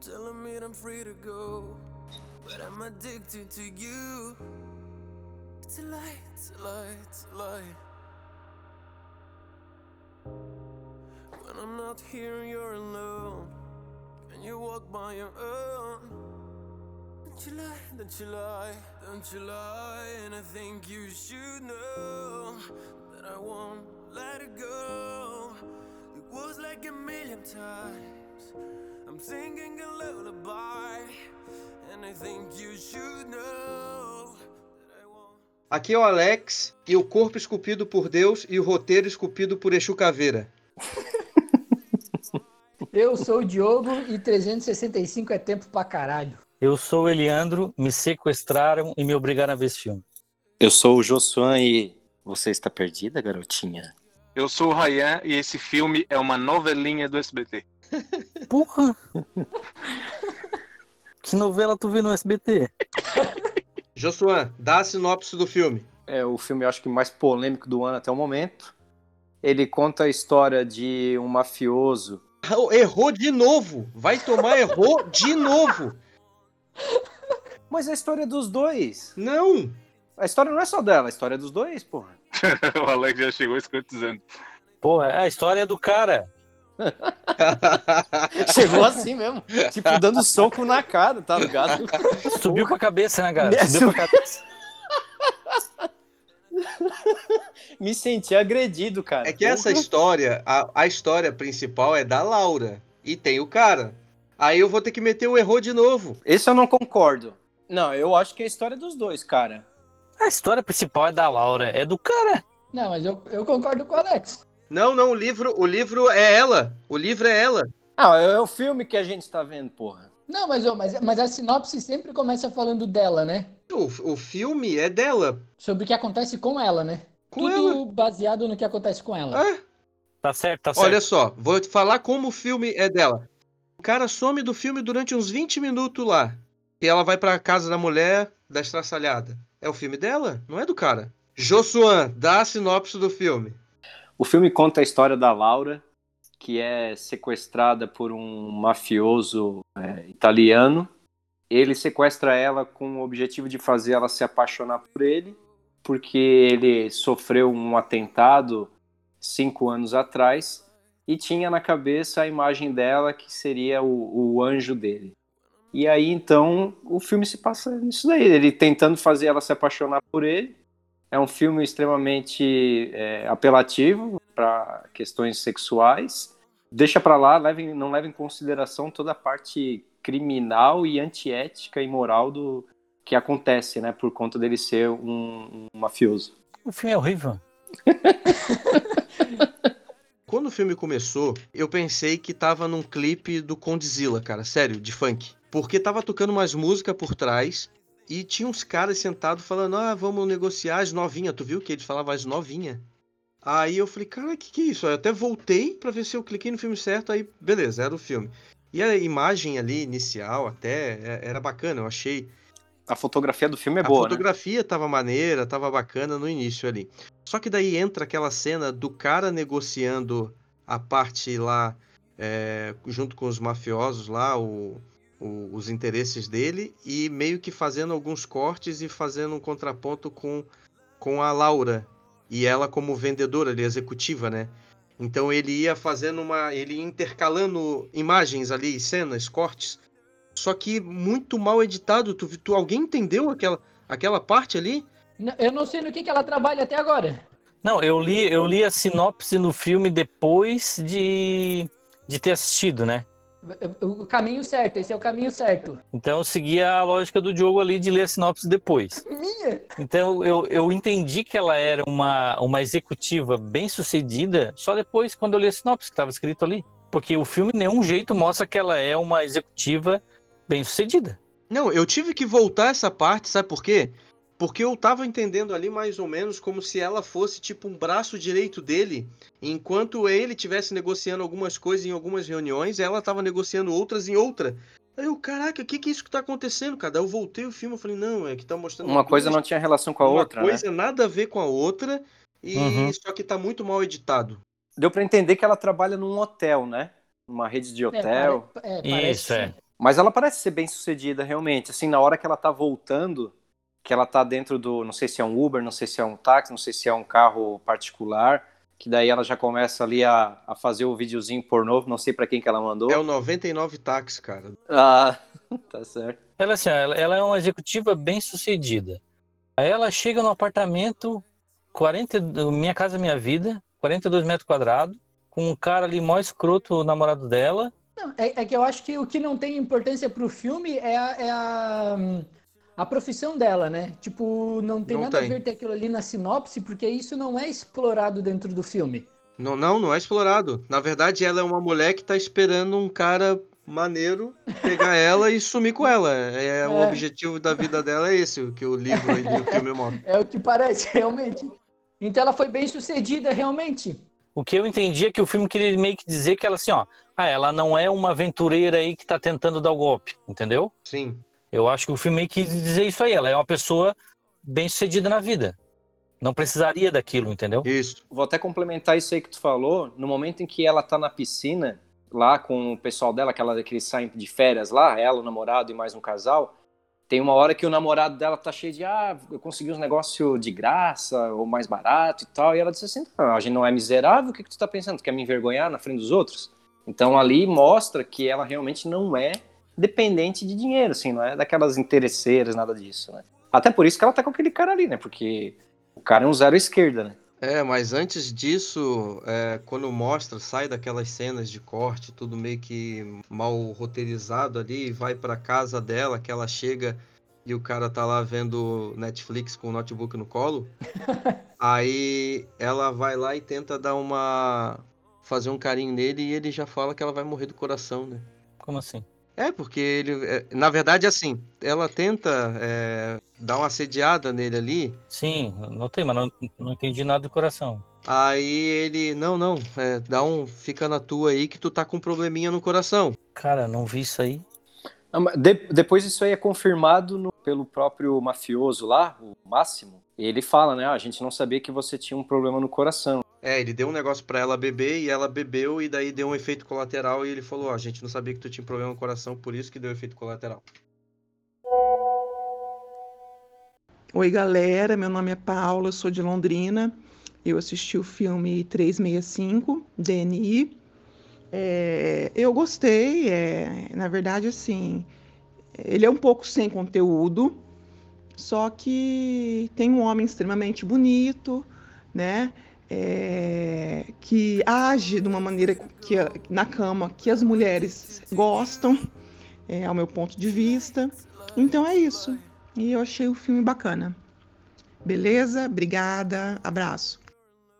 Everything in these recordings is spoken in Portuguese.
telling me I'm free to go, but I'm addicted to you. It's a lie, it's a lie, it's a lie. When I'm not here, you're alone. Can you walk by your own? Don't you lie, don't you lie, don't you lie. And I think you should know that I won't let it go. It was like a million times. I'm singing a lullaby. And I think you should know that I won't. Aqui é o Alex e o corpo esculpido por Deus e o roteiro esculpido por Exu Caveira. Eu sou o Diogo e 365 é tempo pra caralho. Eu sou o Eliandro, me sequestraram e me obrigaram a ver esse filme. Eu sou o Josuan e você está perdida, garotinha? Eu sou o Ryan e esse filme é uma novelinha do SBT. Porra! que novela tu vê no SBT? Josuan, dá a sinopse do filme. É o filme, acho que mais polêmico do ano até o momento. Ele conta a história de um mafioso. Errou de novo. Vai tomar errou de novo. Mas a história é dos dois. Não. A história não é só dela, a história é dos dois, porra. o Alex já chegou escutizando. Porra, é a história do cara. Chegou assim mesmo. Tipo, dando soco na cara, tá ligado? Subiu pra cabeça, né, cara? Me Subiu pra cabeça. Me senti agredido, cara. É que essa história, a, a história principal é da Laura. E tem o cara. Aí eu vou ter que meter o errou de novo. Esse eu não concordo. Não, eu acho que é a história dos dois, cara. A história principal é da Laura, é do cara. Não, mas eu, eu concordo com o Alex. Não, não, o livro, o livro é ela. O livro é ela. Ah, é o filme que a gente tá vendo, porra. Não, mas, mas, mas a sinopse sempre começa falando dela, né? O, o filme é dela. Sobre o que acontece com ela, né? Com Tudo baseado no que acontece com ela. Ah, Tá certo, tá certo. olha só, vou te falar como o filme é dela. O cara some do filme durante uns 20 minutos lá. E ela vai pra casa da mulher da estraçalhada. É o filme dela? Não é do cara. Josuan, dá a sinopse do filme. O filme conta a história da Laura, que é sequestrada por um mafioso é, italiano. Ele sequestra ela com o objetivo de fazer ela se apaixonar por ele, porque ele sofreu um atentado cinco anos atrás e tinha na cabeça a imagem dela que seria o, o anjo dele. E aí então o filme se passa nisso daí, ele tentando fazer ela se apaixonar por ele. É um filme extremamente é, apelativo para questões sexuais. Deixa para lá, leva em- não leva em consideração toda a parte criminal e antiética e moral do que acontece, né, por conta dele ser um, um mafioso. O filme é horrível. Quando o filme começou, eu pensei que tava num clipe do Condzilla, cara, sério, de funk. Porque tava tocando umas músicas por trás e tinha uns caras sentados falando: ah, vamos negociar as novinhas. Tu viu que eles falavam as novinhas? Aí eu falei, cara, que que é isso? Eu até voltei pra ver se eu cliquei no filme certo, aí beleza, era o filme. E a imagem ali, inicial, até, é- era bacana, eu achei. A fotografia do filme é a boa, né? fotografia tava maneira, tava bacana no início ali. Só que daí entra aquela cena do cara negociando a parte lá, é, junto com os mafiosos lá, o- o- os interesses dele, e meio que fazendo alguns cortes e fazendo um contraponto com, com a Laura. E ela como vendedora ali, executiva, né? Então ele ia fazendo uma. ele ia intercalando imagens ali, cenas, cortes. Só que muito mal editado. Tu, tu alguém entendeu aquela, aquela parte ali? Eu não sei no que, que ela trabalha até agora. Não, eu li, eu li a sinopse no filme depois de, de ter assistido, né? O caminho certo, esse é o caminho certo. Então eu segui a lógica do Diogo ali de ler a sinopse depois. Minha? Então eu, eu entendi que ela era uma, uma executiva bem sucedida só depois quando eu li a sinopse que estava escrito ali. Porque o filme, de nenhum jeito, mostra que ela é uma executiva bem sucedida. Não, eu tive que voltar essa parte, sabe por quê? Porque eu tava entendendo ali mais ou menos como se ela fosse tipo um braço direito dele, enquanto ele tivesse negociando algumas coisas em algumas reuniões, ela tava negociando outras em outra. Aí eu, caraca, o que que é isso que tá acontecendo, cara? Daí eu voltei o filme e falei, não, é que tá mostrando Uma coisa não tinha relação com a uma outra, né? coisa nada a ver com a outra, e Uhum. só que tá muito mal editado. Deu pra entender que ela trabalha num hotel, né? Numa rede de É, hotel. pare- é, parece Isso, é. Mas ela parece ser bem sucedida, realmente. Assim, na hora que ela tá voltando, que ela tá dentro do. Não sei se é um Uber, não sei se é um táxi, não sei se é um carro particular. Que daí ela já começa ali a, a fazer o videozinho pornô, não sei pra quem que ela mandou. É o 99 táxi, cara. Ah, tá certo. Ela, assim, ela, ela é uma executiva bem sucedida. Aí ela chega no apartamento, 40, do Minha Casa Minha Vida, 42 metros quadrados, com um cara ali mó escroto, o namorado dela. Não, é, é que eu acho que o que não tem importância pro filme é a, é a, a profissão dela, né? Tipo, não tem Não nada tem. a ver ter aquilo ali na sinopse, porque isso não é explorado dentro do filme. Não, não, não é explorado. Na verdade, ela é uma mulher que tá esperando um cara maneiro pegar ela e sumir com ela. É, O É. objetivo da vida dela é esse, o que o livro e o filme mostra. É o que parece, realmente. Então ela foi bem sucedida, realmente. O que eu entendi é que o filme queria meio que dizer que ela assim, ó, ah, ela não é uma aventureira aí que tá tentando dar o golpe, entendeu? Sim. Eu acho que o filme quis dizer isso aí, ela é uma pessoa bem sucedida na vida. Não precisaria daquilo, entendeu? Isso. Vou até complementar isso aí que tu falou. No momento em que ela tá na piscina, lá com o pessoal dela, que, ela, que eles saem de férias lá, ela, o namorado e mais um casal, tem uma hora que o namorado dela tá cheio de, ah, eu consegui uns negócios de graça, ou mais barato e tal. E ela disse assim, não, a gente não é miserável, o que, que tu tá pensando? Tu quer me envergonhar na frente dos outros? Então ali mostra que ela realmente não é dependente de dinheiro, assim, não é daquelas interesseiras, nada disso, né? Até por isso que ela tá com aquele cara ali, né? Porque o cara é um zero esquerda, né? É, mas antes disso, é, quando mostra, sai daquelas cenas de corte, tudo meio que mal roteirizado ali, e vai pra casa dela, que ela chega e o cara tá lá vendo Netflix com o notebook no colo. Aí ela vai lá e tenta dar uma. fazer um carinho nele e ele já fala que ela vai morrer do coração, né? Como assim? É, porque ele. é, na verdade, assim, ela tenta é, dar uma assediada nele ali. Sim, notei, mas não, não entendi nada do coração. Aí ele, não, não, é, dá um, fica na tua aí que tu tá com um probleminha no coração. Cara, não vi isso aí. Mas de- depois isso aí é confirmado no- pelo próprio mafioso lá, o Máximo. Ele fala, né? "Ah, a gente não sabia que você tinha um problema no coração. É, ele deu um negócio pra ela beber e ela bebeu e daí deu um efeito colateral e ele falou, ó, a gente não sabia que tu tinha problema no coração, por isso que deu efeito colateral. Oi, galera. Meu nome é Paula, sou de Londrina. Eu assisti o filme 365, DNI. É, eu gostei. é, na verdade, assim, ele é um pouco sem conteúdo, só que tem um homem extremamente bonito, né? É, que age de uma maneira que na cama que as mulheres gostam, é, ao meu ponto de vista. Então é isso. E eu achei o filme bacana. Beleza? Obrigada. Abraço.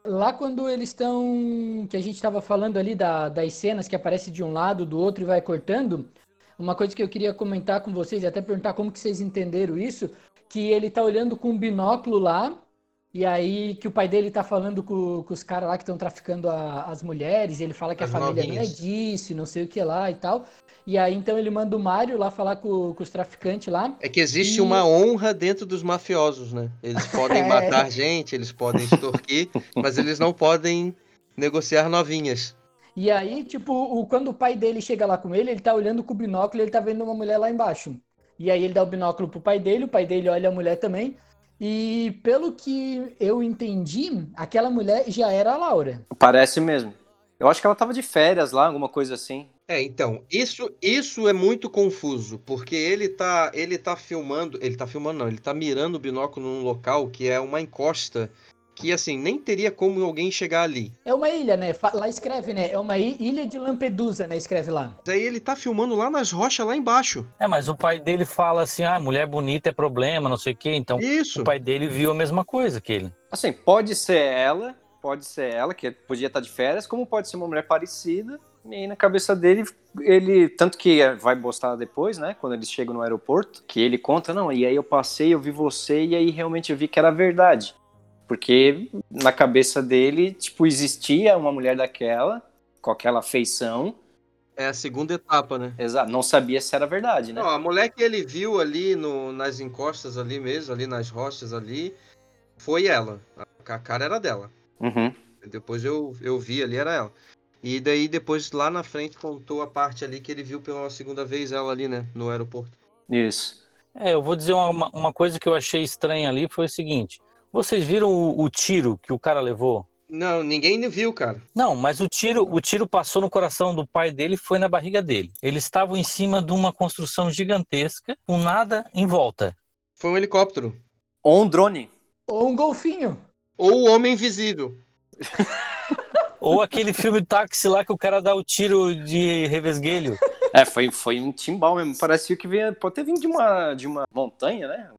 Lá quando eles estão. Que a gente estava falando ali da- das cenas que aparece de um lado, do outro e vai cortando. Uma coisa que eu queria comentar com vocês e até perguntar como que vocês entenderam isso, que ele tá olhando com um binóculo lá, e aí que o pai dele tá falando com, com os caras lá que estão traficando a- as mulheres, e ele fala que As a família não é disso, e não sei o que lá e tal. E aí então ele manda o Mário lá falar com, com os traficantes lá. É que existe E- uma honra dentro dos mafiosos, né? Eles podem É. matar gente, eles podem extorquir, mas eles não podem negociar novinhas. E aí, tipo, o, quando o pai dele chega lá com ele, ele tá olhando com o binóculo e ele tá vendo uma mulher lá embaixo. E aí ele dá o binóculo pro pai dele, o pai dele olha a mulher também. E pelo que eu entendi, aquela mulher já era a Laura. Parece mesmo. Eu acho que ela tava de férias lá, alguma coisa assim. É, então, isso, isso é muito confuso, porque ele tá, ele tá filmando, ele tá filmando não, ele tá mirando o binóculo num local que é uma encosta que assim, nem teria como alguém chegar ali. É uma ilha, né? Lá escreve, né? É uma ilha de Lampedusa, né? Escreve lá. Daí ele tá filmando lá nas rochas lá embaixo. É, mas o pai dele fala assim, ah, mulher bonita é problema, não sei o quê. Então, Isso. o pai dele viu a mesma coisa que ele. Assim, pode ser ela, pode ser ela, que podia estar de férias, como pode ser uma mulher parecida. E aí na cabeça dele, ele. Tanto que vai mostrar depois, né? Quando eles chegam no aeroporto, que ele conta, não, e aí eu passei, eu vi você, e aí realmente eu vi que era verdade. Porque na cabeça dele, tipo, existia uma mulher daquela, com aquela feição. É a segunda etapa, né? Exato, não sabia se era verdade, né? Não, a mulher que ele viu ali no, nas encostas ali mesmo, ali nas rochas ali, foi ela. A, cara era dela. Uhum. Depois eu, eu vi ali, era ela. E daí depois lá na frente contou a parte ali que ele viu pela segunda vez ela ali, né, no aeroporto. Isso. É, eu vou dizer uma, uma coisa que eu achei estranha ali foi o seguinte. Vocês viram o, o tiro que o cara levou? Não, ninguém viu, cara. Não, mas o tiro, o tiro passou no coração do pai dele e foi na barriga dele. Eles estavam em cima de uma construção gigantesca, com nada em volta. Foi um helicóptero. Ou um drone. Ou um golfinho. Ou o Homem Invisível. Ou aquele filme táxi lá que o cara dá o tiro de revesguelho. É, foi, foi um timbal mesmo. Parecia que vinha, pode ter vindo de uma, de uma montanha, né?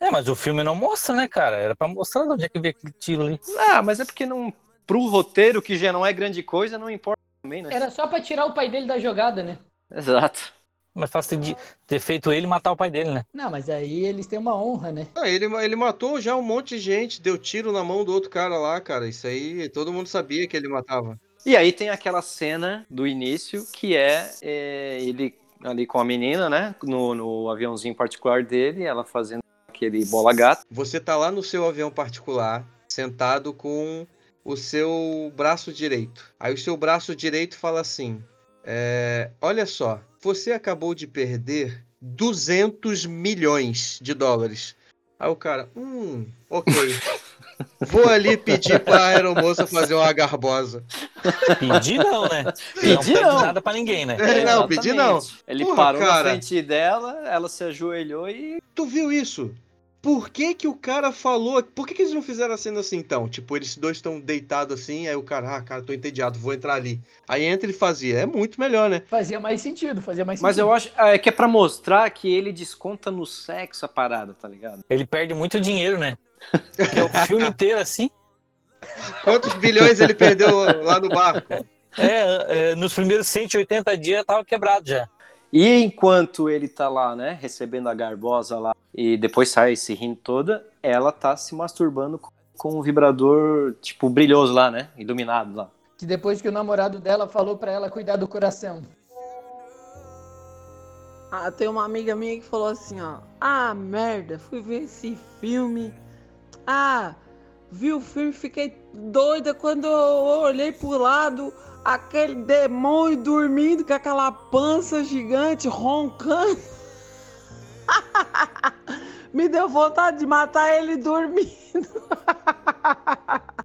É, mas o filme não mostra, né, cara? Era pra mostrar de onde é que veio aquele tiro ali. Ah, mas é porque não, pro roteiro, que já não é grande coisa, não importa também, né? Era só pra tirar o pai dele da jogada, né? Exato. Mas fácil de ter feito ele matar o pai dele, né? Não, mas aí eles têm uma honra, né? Ah, ele, ele matou já um monte de gente, deu tiro na mão do outro cara lá, cara. Isso aí todo mundo sabia que ele matava. E aí tem aquela cena do início que é, é, ele ali com a menina, né? No, no aviãozinho particular dele, ela fazendo aquele bola gato. Você tá lá no seu avião particular, sentado com o seu braço direito. Aí o seu braço direito fala assim: é, Olha só, você acabou de perder 200 milhões de dólares. Aí o cara, hum, ok. Vou ali pedir pra aeromoça fazer uma garbosa. Pedir não, né? Pedir não. não. nada pra ninguém, né? É, não, pedir não. Ele Porra, parou cara. na frente dela, ela se ajoelhou e. Tu viu isso? Por que que o cara falou? Por que que eles não fizeram a cena assim então? Tipo, eles dois estão deitados assim, aí o cara, ah, cara, tô entediado, vou entrar ali. Aí entra e fazia. É muito melhor, né? Fazia mais sentido, fazia mais Mas sentido. eu acho é que é pra mostrar que ele desconta no sexo a parada, tá ligado? Ele perde muito dinheiro, né? Porque o filme inteiro assim. Quantos bilhões ele perdeu lá no barco? É, é, nos primeiros 180 dias tava quebrado já. E enquanto ele tá lá, né, recebendo a garbosa lá, e depois sai se rindo toda, ela tá se masturbando com, com um vibrador, tipo, brilhoso lá, né? Iluminado lá. Que depois que o namorado dela falou pra ela cuidar do coração. Ah, tem uma amiga minha que falou assim, ó. Ah, merda, fui ver esse filme. Ah, vi o filme, fiquei doida quando eu olhei pro lado, aquele demônio dormindo com aquela pança gigante roncando. Me deu vontade de matar ele dormindo.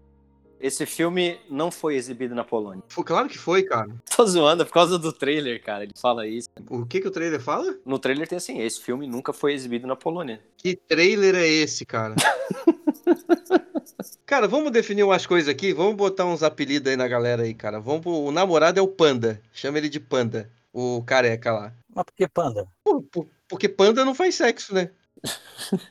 Esse filme não foi exibido na Polônia. Foi, claro que foi, cara. Tô zoando, é por causa do trailer, cara. Ele fala isso. O que que o trailer fala? No trailer tem assim, esse filme nunca foi exibido na Polônia. Que trailer é esse, cara? cara, vamos definir umas coisas aqui. Vamos botar uns apelidos aí na galera aí, cara. Vamos pro... O namorado é o Panda. Chama ele de Panda. O careca lá. Mas por que panda? Por- por- porque Panda não faz sexo, né?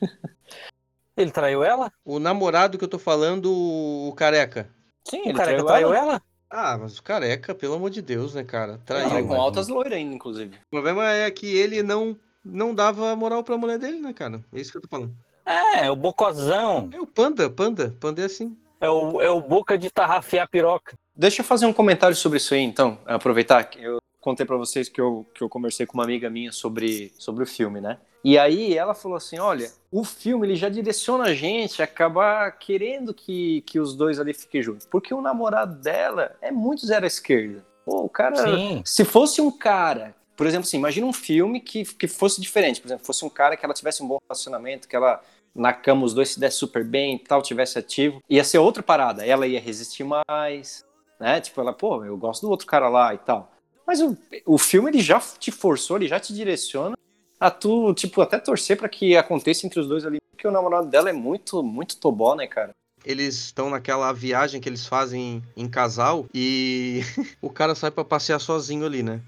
Ele traiu ela? O namorado que eu tô falando, o careca. Sim, O ele cara traiu, traiu ela. ela? Ah, mas o careca, pelo amor de Deus, né, cara? Traiu. Traiu com mas- altas loiras ainda, inclusive. O problema é que ele não, não dava moral pra mulher dele, né, cara? É isso que eu tô falando. É, o bocozão. É o Panda, Panda. Panda é assim. É o, é o boca de tarrafiar piroca. Deixa eu fazer um comentário sobre isso aí, então. Aproveitar que eu contei pra vocês que eu, que eu conversei com uma amiga minha sobre, sobre o filme, né? E aí ela falou assim, olha, o filme ele já direciona a gente a acabar querendo que, que os dois ali fiquem juntos. Porque o namorado dela é muito zero à esquerda. Pô, o cara... Sim. Se fosse um cara... Por exemplo, assim, imagina um filme que, que fosse diferente. Por exemplo, fosse um cara que ela tivesse um bom relacionamento, que ela na cama os dois se dessem super bem e tal, tivesse ativo. Ia ser outra parada. Ela ia resistir mais, né? Tipo, ela, pô, eu gosto do outro cara lá e tal. Mas o, o filme, ele já te forçou, ele já te direciona a tu, tipo, até torcer pra que aconteça entre os dois ali. Porque o namorado dela é muito, muito tobó, né, cara? Eles estão naquela viagem que eles fazem em casal e o cara sai pra passear sozinho ali, né?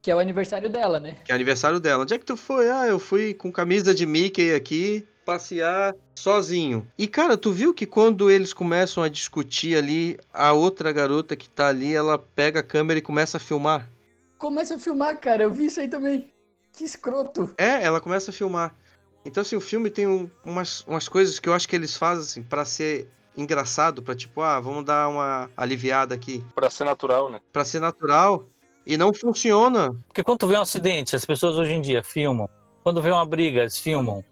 Que é o aniversário dela, né? Que é aniversário dela. Onde é que tu foi? Ah, eu fui com camisa de Mickey aqui passear sozinho. E cara, tu viu que quando eles começam a discutir ali, a outra garota que tá ali, ela pega a câmera e começa a filmar. Começa a filmar, cara. Eu vi isso aí também. Que escroto. É, ela começa a filmar. Então, assim, o filme tem um- umas, umas coisas que eu acho que eles fazem, assim, pra ser engraçado, pra tipo, ah, vamos dar uma aliviada aqui. Pra ser natural, né? Pra ser natural. E não funciona. Porque quando tu vê um acidente, as pessoas hoje em dia filmam. Quando vê uma briga, eles filmam.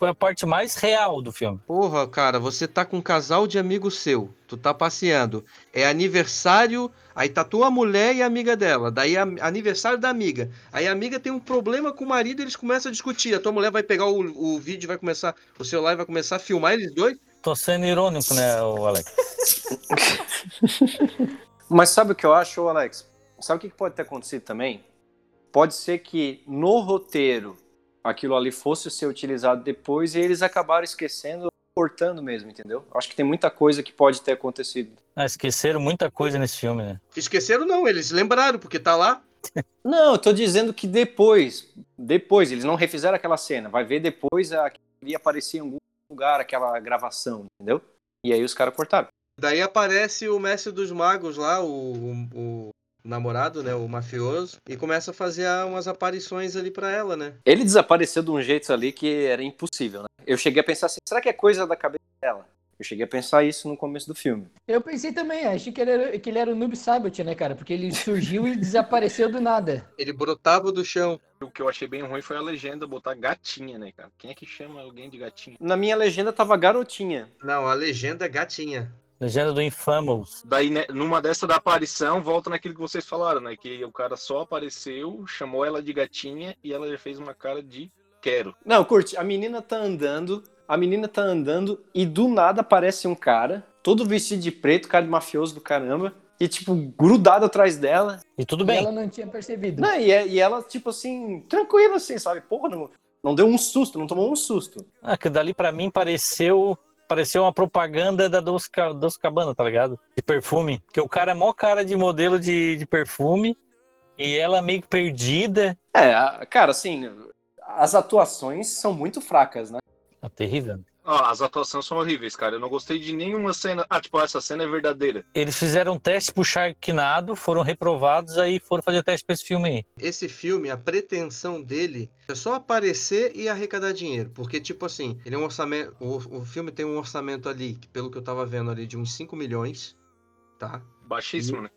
Foi a parte mais real do filme. Porra, cara, você tá com um casal de amigo seu, tu tá passeando, é aniversário, aí tá tua mulher e a amiga dela, daí é aniversário da amiga, aí a amiga tem um problema com o marido, eles começam a discutir, a tua mulher vai pegar o, o vídeo, vai começar, o celular e vai começar a filmar eles dois, Tô sendo irônico, né, o Alex? Mas sabe o que eu acho, Alex? Sabe o que que pode ter acontecido também? Pode ser que no roteiro aquilo ali fosse ser utilizado depois e eles acabaram esquecendo, cortando mesmo, entendeu? Eu Acho que tem muita coisa que pode ter acontecido. Ah, esqueceram muita coisa nesse filme, né? esqueceram não, eles lembraram, porque tá lá, Não, eu tô dizendo que depois, depois, eles não refizeram aquela cena. Vai ver depois a ia aparecer em algum lugar aquela gravação, entendeu? E aí os caras cortaram. daí aparece o mestre dos magos lá, o, o- o namorado, né, o mafioso, e começa a fazer umas aparições ali pra ela, né, Ele desapareceu de um jeito ali que era impossível, né? Eu cheguei a pensar assim, será que é coisa da cabeça dela? Eu cheguei a pensar isso no começo do filme. Eu pensei também, achei que ele era, que ele era o Noob Saibot, né, cara? Porque ele surgiu e desapareceu do nada. ele brotava do chão, O que eu achei bem ruim foi a legenda botar gatinha, né, cara? Quem é que chama alguém de gatinha? Na minha legenda tava garotinha. não, a legenda é gatinha, Legenda do Infamous. Daí, né, numa dessa da aparição, volta naquilo que vocês falaram, né? Que o cara só apareceu, chamou ela de gatinha e ela já fez uma cara de quero. Não, curte, a menina tá andando, a menina tá andando e do nada aparece um cara, todo vestido de preto, cara de mafioso do caramba, e tipo, grudado atrás dela. E tudo E bem. ela não tinha percebido. Não, e, é- e ela, tipo assim, tranquila assim, sabe? Porra, não, não deu um susto, não tomou um susto. Ah, que dali pra mim pareceu pareceu uma propaganda da Dos Cabana, tá ligado? De perfume. Porque o cara é mó cara de modelo de, de perfume e ela meio que perdida. É, cara, assim, as atuações são muito fracas, né? Ah, terrível. As atuações são horríveis, cara. Eu não gostei de nenhuma cena. Ah, tipo, essa cena é verdadeira. Eles fizeram um teste pro Sharknado, foram reprovados, aí foram fazer teste pra esse filme aí. esse filme, a pretensão dele é só aparecer e arrecadar dinheiro. Porque, tipo assim, ele é um orçamento. O, o filme tem um orçamento ali, que pelo que eu tava vendo ali, de uns 5 milhões. Tá? Baixíssimo, né?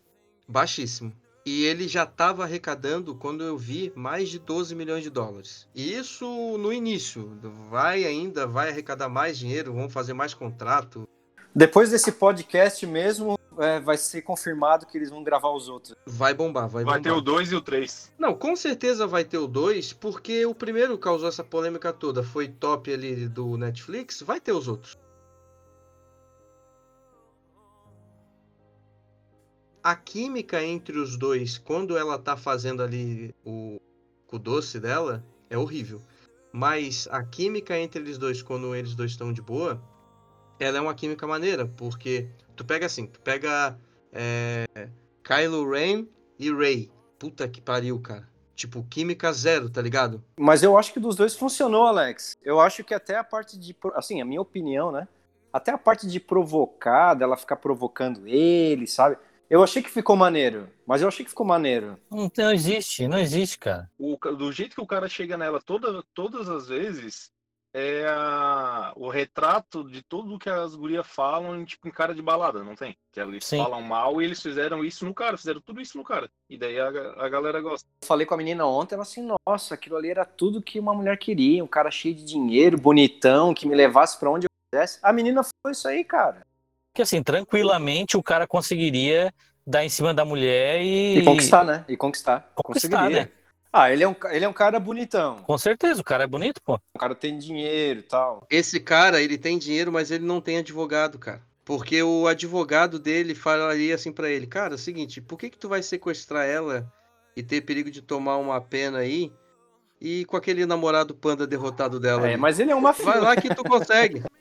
Baixíssimo. E ele já tava arrecadando, quando eu vi, mais de 12 milhões de dólares. E isso no início. Vai ainda, vai arrecadar mais dinheiro, vão fazer mais contrato. Depois desse podcast mesmo, é, vai ser confirmado que eles vão gravar os outros. Vai bombar, vai, Vai bombar. ter o 2 e o 3. Não, com certeza vai ter o 2, porque o primeiro causou essa polêmica toda, foi top ali do Netflix, vai ter os outros. A química entre os dois, quando ela tá fazendo ali o, o doce dela, é horrível. Mas a química entre eles dois, quando eles dois estão de boa, ela é uma química maneira, porque tu pega assim, tu pega é, Kylo Ren e Rey. Puta que pariu, cara. Tipo, química zero, tá ligado? Mas eu acho que dos dois funcionou, Alex. Eu acho que até a parte de. Assim, a minha opinião, né? Até a parte de provocar, dela ficar provocando ele, sabe? Eu achei que ficou maneiro. Mas eu achei que ficou maneiro. Não, não existe, não existe, cara. O, do jeito que o cara chega nela toda, todas as vezes, é a- o retrato de tudo que as gurias falam em, tipo, em cara de balada, não tem? Que eles Sim. falam mal e eles fizeram isso no cara, fizeram tudo isso no cara. E daí a, a galera gosta. Eu falei com a menina ontem, ela assim, nossa, aquilo ali era tudo que uma mulher queria. Um cara cheio de dinheiro, bonitão, que me levasse pra onde eu quisesse. A menina foi isso aí, cara. Porque assim, tranquilamente o cara conseguiria dar em cima da mulher e. E conquistar, né? E conquistar. Conquistar, Conseguiria. né? Ah, ele é, um, ele é um cara bonitão. Com certeza, o cara é bonito, pô. O cara tem dinheiro e tal. Esse cara, ele tem dinheiro, mas ele não tem advogado, cara. Porque o advogado dele falaria assim pra ele, cara, é o seguinte, por que que tu vai sequestrar ela e ter perigo de tomar uma pena aí e com aquele namorado panda derrotado dela? É, ali? mas ele é uma Vai lá que tu consegue.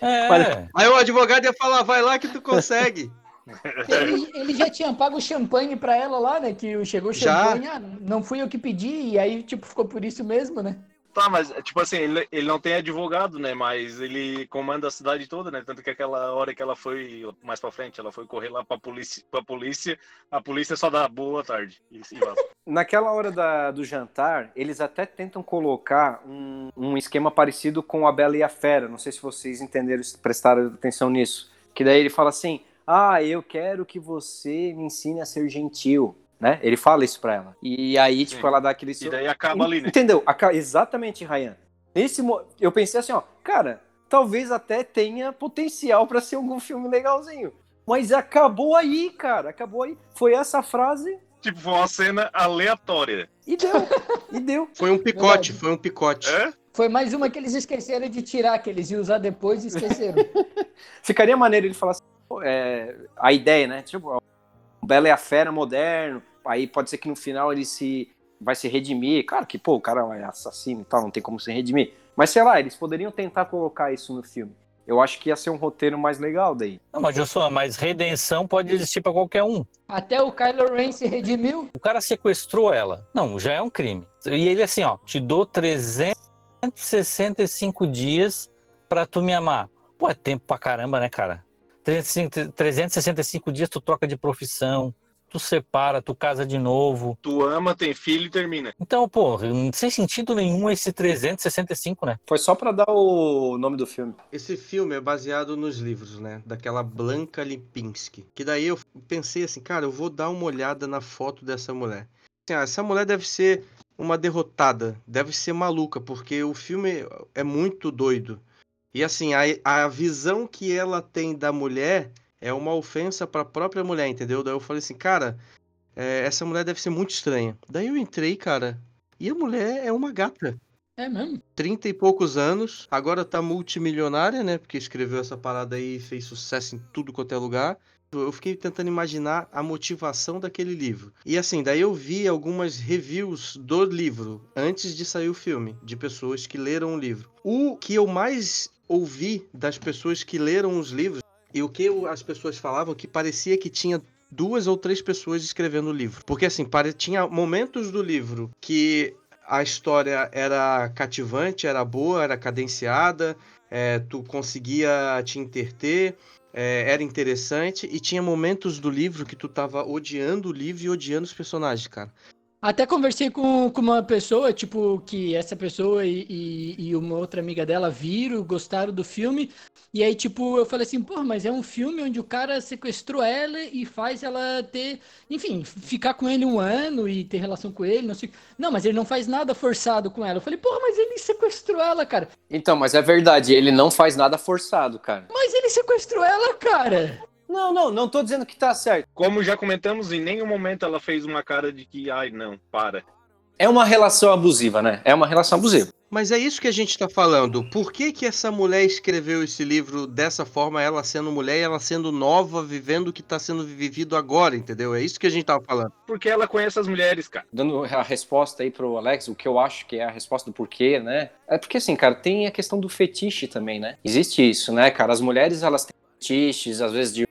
É, Aí o advogado ia falar, vai lá que tu consegue. Ele, ele já tinha pago o champanhe pra ela lá, né? Que chegou o champanhe, ah, não fui eu que pedi, e aí, tipo, ficou por isso mesmo, né? Tá, mas, tipo assim, ele, ele não tem advogado, né? Mas ele comanda a cidade toda, né? Tanto que aquela hora que ela foi, mais pra frente, ela foi correr lá pra polícia, pra polícia a polícia só dá boa tarde. E, e. Naquela hora da- do jantar, eles até tentam colocar um, um esquema parecido com a Bela e a Fera. Não sei se vocês entenderam, prestaram atenção nisso. Que daí ele fala assim: Ah, eu quero que você me ensine a ser gentil. Né? Ele fala isso pra ela. E aí, tipo, Sim. ela dá aquele. E daí acaba ali, né? Entendeu? Aca- Exatamente, Ryan. Nesse, mo- eu pensei assim, ó, cara, talvez até tenha potencial pra ser algum filme legalzinho. Mas acabou aí, cara, acabou aí. Foi essa frase Tipo, foi uma cena aleatória. e deu, e deu. Foi um picote, Verdade. foi um picote. É? Foi mais uma que eles esqueceram de tirar, que eles iam usar depois e esqueceram. Ficaria maneiro ele falar assim, pô, é, a ideia, né? Tipo, o Bela e a Fera moderno, aí pode ser que no final ele se vai se redimir. Claro que, pô, o cara é assassino e tal, não tem como se redimir. Mas sei lá, eles poderiam tentar colocar isso no filme. Eu acho que ia ser um roteiro mais legal daí. Não, mas Joshua, mas redenção pode existir pra qualquer um. Até o Kylo Ren se redimiu. O cara sequestrou ela. Não, já é um crime. E ele assim, ó, te dou 365 dias pra tu me amar. Pô, é tempo pra caramba, né, cara? 365 365 dias tu troca de profissão, tu separa, tu casa de novo. Tu ama, tem filho e termina. Então, pô, sem sentido nenhum esse 365, né? Foi só pra dar o nome do filme. Esse filme é baseado nos livros, né? Daquela Blanca Lipinski. Que daí eu pensei assim, cara, eu vou dar uma olhada na foto dessa mulher. Assim, ah, essa mulher deve ser uma derrotada, deve ser maluca, porque o filme é muito doido. E assim, a, a visão que ela tem da mulher é uma ofensa pra própria mulher, entendeu? Daí eu falei assim, cara, é, essa mulher deve ser muito estranha. Daí eu entrei, cara, e a mulher é uma gata. É mesmo? 30 e poucos anos, agora tá multimilionária, né? Porque escreveu essa parada aí e fez sucesso em tudo quanto é lugar. Eu fiquei tentando imaginar a motivação daquele livro. E assim, daí eu vi algumas reviews do livro antes de sair o filme, de pessoas que leram o livro. O que eu mais ouvi das pessoas que leram os livros e o que as pessoas falavam que parecia que tinha duas ou três pessoas escrevendo o livro. Porque assim, tinha momentos do livro que a história era cativante, era boa, era cadenciada, é, tu conseguia te interter, é, era interessante, e tinha momentos do livro que tu tava odiando o livro e odiando os personagens, cara. Até conversei com, com uma pessoa, tipo, que essa pessoa e, e, e uma outra amiga dela viram, gostaram do filme. E aí, tipo, eu falei assim, pô, mas é um filme onde o cara sequestrou ela e faz ela ter, enfim, ficar com ele um ano e ter relação com ele, não sei. Não, mas ele não faz nada forçado com ela. Eu falei, porra, mas ele sequestrou ela, cara. Então, mas é verdade, ele não faz nada forçado, cara. Mas ele sequestrou ela, cara. Não, não, não tô dizendo que tá certo. Como já comentamos, em nenhum momento ela fez uma cara de que, ai, não, para. É uma relação abusiva, né? É uma relação abusiva. Mas é isso que a gente tá falando. Por que que essa mulher escreveu esse livro dessa forma, ela sendo mulher e ela sendo nova, vivendo o que tá sendo vivido agora, entendeu? É isso que a gente tava falando. Porque ela conhece as mulheres, cara. Dando a resposta aí pro Alex, o que eu acho que é a resposta do porquê, né? É porque assim, cara, tem a questão do fetiche também, né? Existe isso, né, cara? As mulheres, elas têm fetiches, às vezes de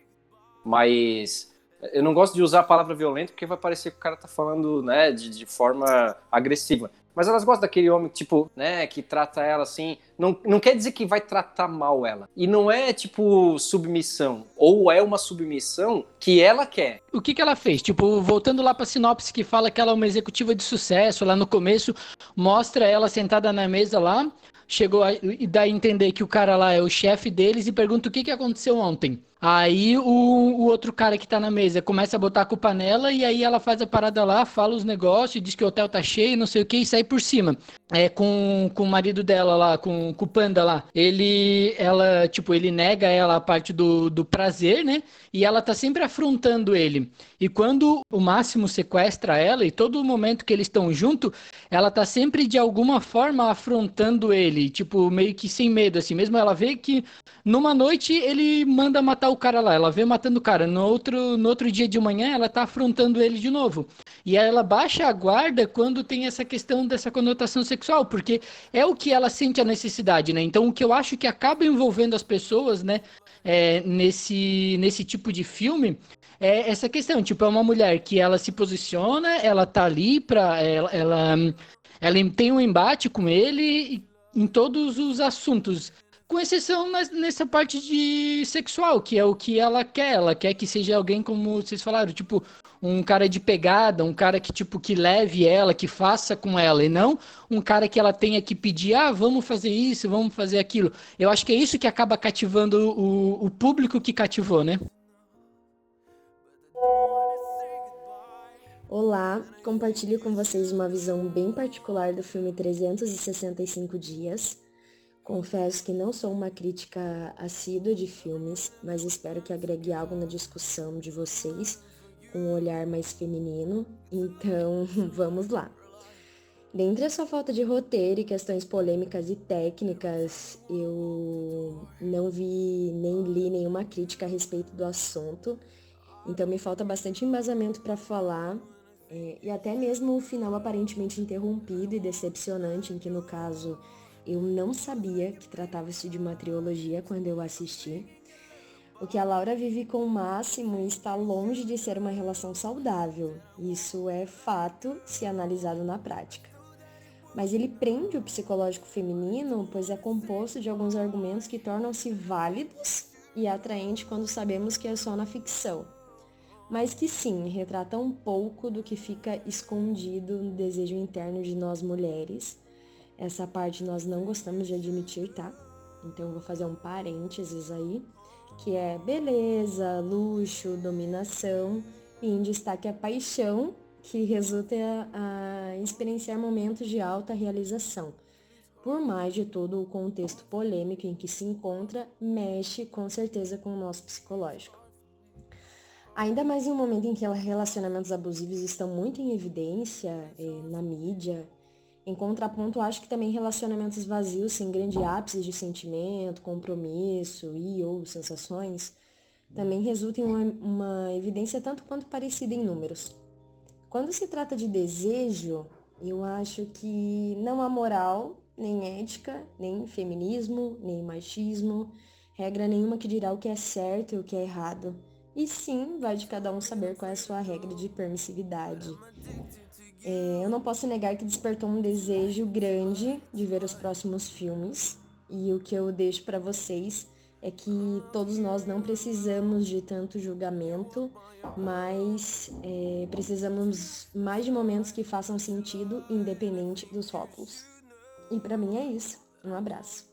mais. Eu não gosto de usar a palavra violento porque vai parecer que o cara tá falando, né, de, de forma agressiva. Mas elas gostam daquele homem, tipo, né, que trata ela assim. Não, não quer dizer que vai tratar mal ela. E não é, tipo, submissão. Ou é uma submissão que ela quer. O que que ela fez? Tipo, voltando lá pra sinopse que fala que ela é uma executiva de sucesso, lá no começo, mostra ela sentada na mesa lá, chegou e dá a entender que o cara lá é o chefe deles e pergunta o que que aconteceu ontem. Aí o, o outro cara que tá na mesa começa a botar a culpa nela e aí ela faz a parada lá, fala os negócios, diz que o hotel tá cheio, não sei o que, e sai por cima. É com, com o marido dela lá, com, com o panda lá. Ele, ela, tipo, ele nega ela a parte do, do prazer, né? E ela tá sempre afrontando ele. E quando o Máximo sequestra ela, e todo momento que eles estão junto, ela tá sempre de alguma forma afrontando ele, tipo, meio que sem medo, assim. Mesmo ela vê que numa noite ele manda matar o cara lá, ela vê matando o cara. No outro, no outro dia de manhã ela tá afrontando ele de novo. E ela baixa a guarda quando tem essa questão dessa conotação sexual, porque é o que ela sente a necessidade, né? Então o que eu acho que acaba envolvendo as pessoas, né, é, nesse, nesse tipo de filme é essa questão, tipo, é uma mulher que ela se posiciona, ela tá ali pra. Ela, ela, ela tem um embate com ele em todos os assuntos. Com exceção nessa parte de sexual, que é o que ela quer. Ela quer que seja alguém, como vocês falaram, tipo, um cara de pegada, um cara que, tipo, que leve ela, que faça com ela, e não um cara que ela tenha que pedir, ah, vamos fazer isso, vamos fazer aquilo. Eu acho que é isso que acaba cativando o, o público que cativou, né? Olá, compartilho com vocês uma visão bem particular do filme 365 Dias. Confesso que não sou uma crítica assídua de filmes, mas espero que agregue algo na discussão de vocês com um olhar mais feminino. Então, vamos lá. Dentre a sua falta de roteiro e questões polêmicas e técnicas, eu não vi nem li nenhuma crítica a respeito do assunto, então me falta bastante embasamento para falar, é, e até mesmo o final aparentemente interrompido e decepcionante, em que no caso eu não sabia que tratava-se de uma trilogia quando eu assisti. O que a Laura vive com o Máximo está longe de ser uma relação saudável. Isso é fato se analisado na prática mas ele prende o psicológico feminino, pois é composto de alguns argumentos que tornam-se válidos e atraentes quando sabemos que é só na ficção, mas que sim, retrata um pouco do que fica escondido no desejo interno de nós mulheres. Essa parte nós não gostamos de admitir, tá? Então eu vou fazer um parênteses aí, que é beleza, luxo, dominação e em destaque a paixão que resulta a experienciar momentos de alta realização. Por mais de todo o contexto polêmico em que se encontra, mexe com certeza com o nosso psicológico. Ainda mais em um momento em que relacionamentos abusivos estão muito em evidência eh, na mídia. Em contraponto, acho que também relacionamentos vazios, sem grande ápice de sentimento, compromisso e ou sensações, também resultam em uma, uma evidência tanto quanto parecida em números. Quando se trata de desejo, eu acho que não há moral, nem ética, nem feminismo, nem machismo, regra nenhuma que dirá o que é certo e o que é errado. E sim, vai de cada um saber qual é a sua regra de permissividade. É, eu não posso negar que despertou um desejo grande de ver os próximos filmes. E o que eu deixo para vocês é que todos nós não precisamos de tanto julgamento, mas é, precisamos mais de momentos que façam sentido, independente dos rótulos. E para mim é isso. Um abraço.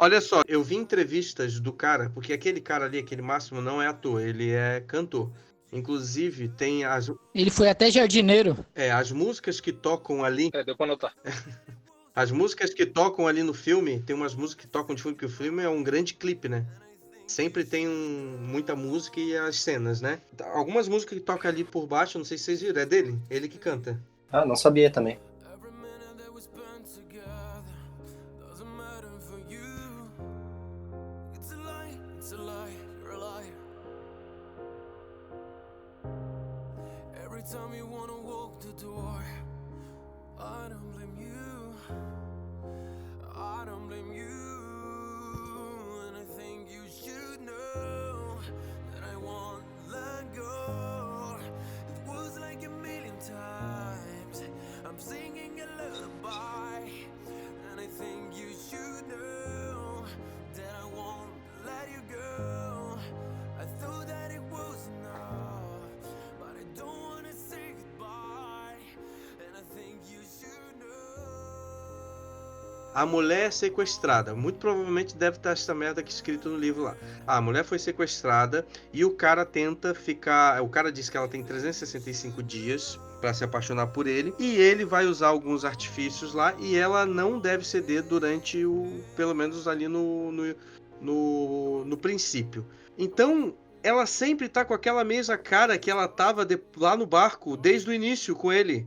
Olha só, eu vi entrevistas do cara, porque aquele cara ali, aquele máximo, não é ator, ele é cantor. Inclusive, tem as. Ele foi até jardineiro. É, as músicas que tocam ali. É, deu pra notar. As músicas que tocam ali no filme, tem umas músicas que tocam de fundo, que o filme é um grande clipe, né? Sempre tem um, muita música e as cenas, né? Algumas músicas que tocam ali por baixo, não sei se vocês viram, é dele, ele que canta. Ah, não sabia também. A mulher é sequestrada. Muito provavelmente deve estar essa merda aqui escrito no livro lá. A mulher foi sequestrada e o cara tenta ficar. O cara diz que ela tem 365 dias para se apaixonar por ele e ele vai usar alguns artifícios lá e ela não deve ceder durante o. pelo menos ali no, no, no, no princípio. Então. Ela sempre tá com aquela mesma cara que ela tava de- lá no barco desde o início com ele.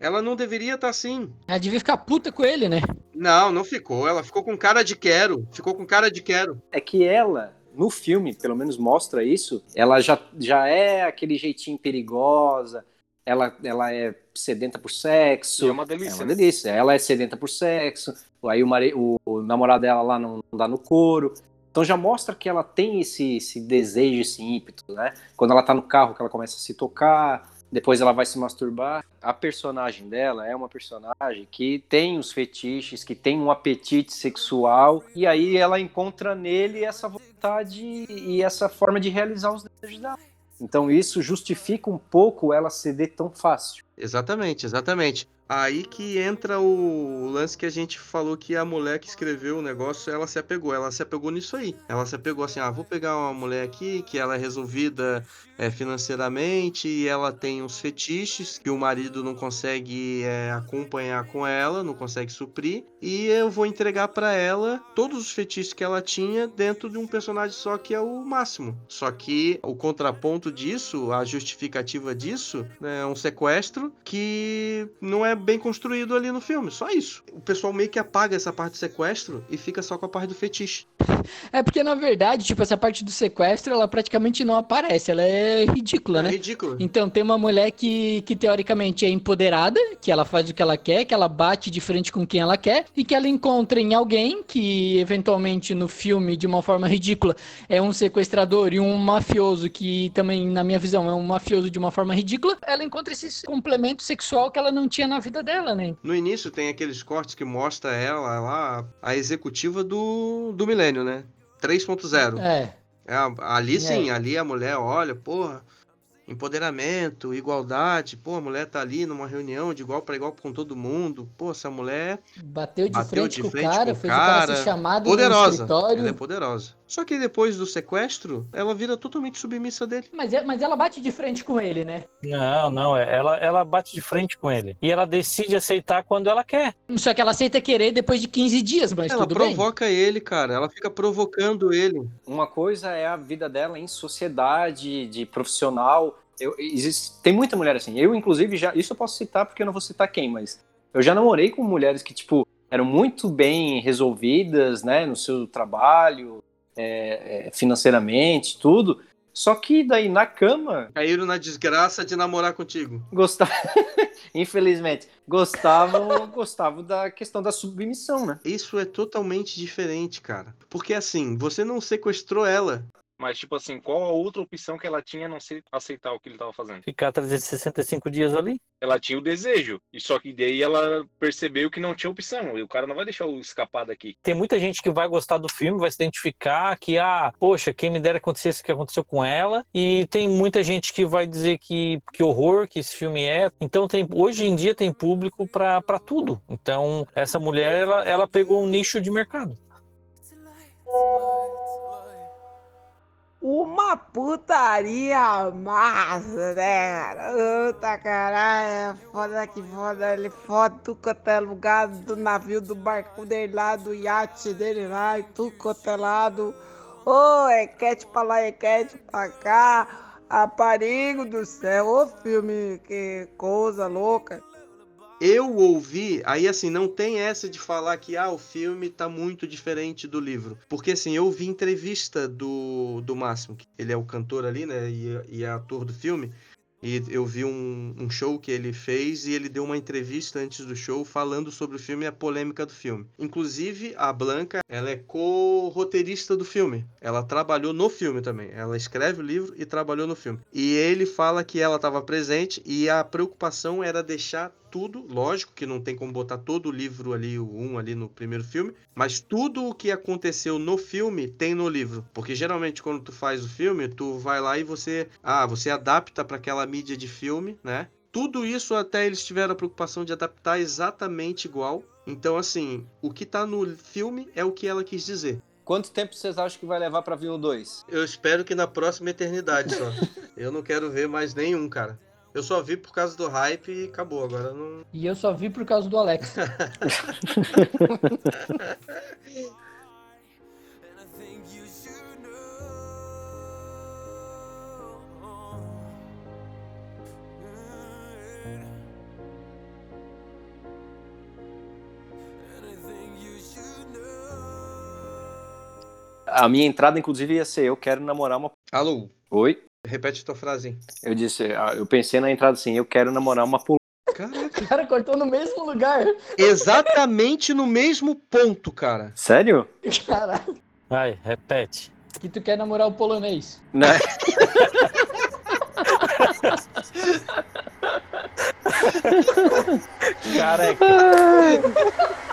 Ela não deveria estar assim. Ela devia ficar puta com ele, né? Não, não ficou. Ela ficou com cara de quero. Ficou com cara de quero. É que ela, no filme, pelo menos mostra isso, ela já, já é aquele jeitinho perigosa, ela, ela é sedenta por sexo. E é uma delícia, É uma né? delícia. Ela é sedenta por sexo, aí o, mare... o, o namorado dela lá não, não dá no couro. Então já mostra que ela tem esse, esse desejo, esse ímpeto, né? Quando ela tá no carro, que ela começa a se tocar, depois ela vai se masturbar. A personagem dela é uma personagem que tem os fetiches, que tem um apetite sexual, e aí ela encontra nele essa vontade e essa forma de realizar os desejos dela. Então isso justifica um pouco ela ceder tão fácil. Exatamente, exatamente. Aí que entra o lance que a gente falou que a mulher que escreveu o negócio, ela se apegou. Ela se apegou nisso aí. Ela se apegou assim, ah, vou pegar uma mulher aqui que ela é resolvida é, financeiramente e ela tem uns fetiches que o marido não consegue é, acompanhar com ela, não consegue suprir. E eu vou entregar para ela todos os fetiches que ela tinha dentro de um personagem só que é o máximo. Só que o contraponto disso, a justificativa disso, né, é um sequestro que não é bem construído ali no filme. Só isso. O pessoal meio que apaga essa parte do sequestro e fica só com a parte do fetiche. É porque, na verdade, tipo, essa parte do sequestro, ela praticamente não aparece. Ela é ridícula, É né? ridículo. Então tem uma mulher que, que teoricamente é empoderada, que ela faz o que ela quer, que ela bate de frente com quem ela quer, e que ela encontra em alguém que, eventualmente, no filme, de uma forma ridícula, é um sequestrador e um mafioso, que também, na minha visão, é um mafioso de uma forma ridícula, ela encontra esse complemento sexual que ela não tinha na vida dela, né? No início tem aqueles cortes que mostra ela lá, a executiva do, do milênio, né? 3.0. É. É, ali sim, ali a mulher olha, porra, empoderamento, igualdade, pô, a mulher tá ali numa reunião de igual para igual com todo mundo, pô, essa mulher Bateu de Bateu frente de com frente o cara, com o fez o cara cara, ser chamado no poderosa, escritório. ela é poderosa. Só que depois do sequestro, ela vira totalmente submissa dele. Mas, é- mas ela bate de frente com ele, né? Não, não, é- ela, ela bate de frente com ele. E ela decide aceitar quando ela quer. Só que ela aceita querer depois de 15 dias, mas ela tudo bem. provoca ele, cara, ela fica provocando ele. Uma coisa é a vida dela em sociedade, de profissional. Eu, existe, tem muita mulher assim. Eu, inclusive, já. Isso eu posso citar porque eu não vou citar quem, mas eu já namorei com mulheres que, tipo, eram muito bem resolvidas, né, no seu trabalho, é, é, financeiramente, tudo. Só que daí na cama, Caíram na desgraça de namorar contigo. gostava. Infelizmente, gostavam, gostavam da questão da submissão, né? Isso é totalmente diferente, cara. Porque assim, você não sequestrou ela. Mas, tipo assim, qual a outra opção que ela tinha a não ser aceitar o que ele tava fazendo? Ficar 365 dias ali. Ela tinha o desejo. E só que daí ela percebeu que não tinha opção. E o cara não vai deixar eu escapar daqui. Tem muita gente que vai gostar do filme, vai se identificar que, ah, poxa, quem me dera acontecesse o que aconteceu com ela. E tem muita gente que vai dizer que, que horror que esse filme é. Então, tem, hoje em dia tem público pra pra tudo. Então, essa mulher, ela, ela pegou um nicho de mercado. Uma putaria massa, né? cara? Puta caralho, é foda que foda, ele foda tudo quanto é lugar do navio, do barco dele lá, do iate dele lá, e tudo quanto é lado. Ô, é quete pra lá, é quete pra cá, aparigo do céu, ô filme, que coisa louca. Eu ouvi, aí assim, não tem essa de falar que ah, o filme tá muito diferente do livro. Porque assim, eu vi entrevista do, do Máximo, que ele é o cantor ali, né? E, e é ator do filme. E eu vi um, um show que ele fez e ele deu uma entrevista antes do show falando sobre o filme e a polêmica do filme. Inclusive, a Blanca, ela é co-roteirista do filme. Ela trabalhou no filme também. Ela escreve o livro e trabalhou no filme. E ele fala que ela estava presente e a preocupação era deixar tudo, lógico que não tem como botar todo o livro ali, o um ali no primeiro filme, mas tudo o que aconteceu no filme tem no livro, porque geralmente quando tu faz o filme, tu vai lá e você, ah, você adapta para aquela mídia de filme, né? Tudo isso até eles tiveram a preocupação de adaptar exatamente igual. Então assim, o que tá no filme é o que ela quis dizer. Quanto tempo vocês acham que vai levar pra vir o 2? Eu espero que na próxima eternidade só. Eu não quero ver mais nenhum, cara. Eu só vi por causa do hype e acabou. Agora não. E eu só vi por causa do Alex. A minha entrada, inclusive, ia ser: Eu quero namorar uma. Alô, Oi? Repete tua frase. Eu disse, ah, eu pensei na entrada assim: Eu quero namorar uma pol... Caraca. O cara cortou no mesmo lugar. Exatamente no mesmo ponto, cara. Sério? Caralho. Vai, repete. Que tu quer namorar o polonês. Né? Careca.